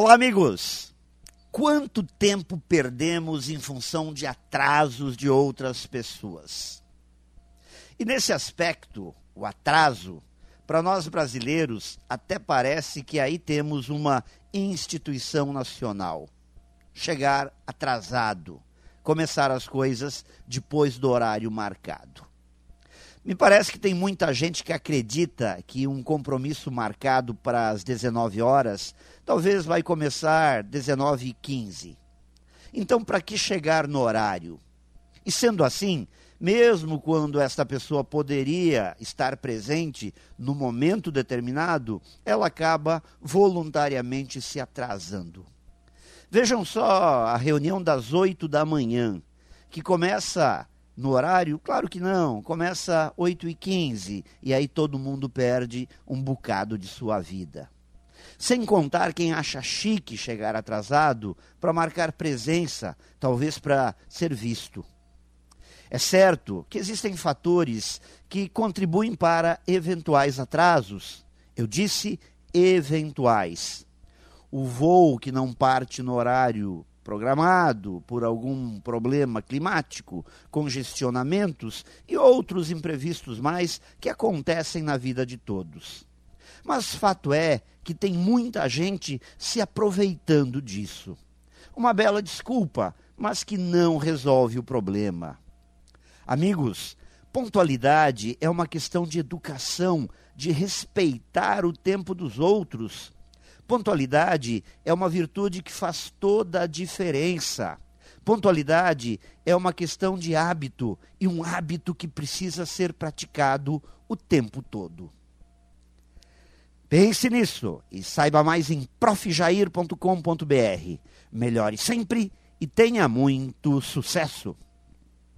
Olá, amigos! Quanto tempo perdemos em função de atrasos de outras pessoas? E nesse aspecto, o atraso, para nós brasileiros, até parece que aí temos uma instituição nacional. Chegar atrasado, começar as coisas depois do horário marcado. Me parece que tem muita gente que acredita que um compromisso marcado para as 19 horas talvez vai começar 19 e 15. Então, para que chegar no horário? E sendo assim, mesmo quando esta pessoa poderia estar presente no momento determinado, ela acaba voluntariamente se atrasando. Vejam só a reunião das 8 da manhã, que começa no horário? Claro que não. Começa 8 e 15 e aí todo mundo perde um bocado de sua vida. Sem contar quem acha chique chegar atrasado para marcar presença, talvez para ser visto. É certo que existem fatores que contribuem para eventuais atrasos. Eu disse eventuais. O voo que não parte no horário programado por algum problema climático, congestionamentos e outros imprevistos mais que acontecem na vida de todos. Mas fato é que tem muita gente se aproveitando disso. Uma bela desculpa, mas que não resolve o problema. Amigos, pontualidade é uma questão de educação, de respeitar o tempo dos outros Pontualidade é uma virtude que faz toda a diferença. Pontualidade é uma questão de hábito e um hábito que precisa ser praticado o tempo todo. Pense nisso e saiba mais em profjair.com.br. Melhore sempre e tenha muito sucesso!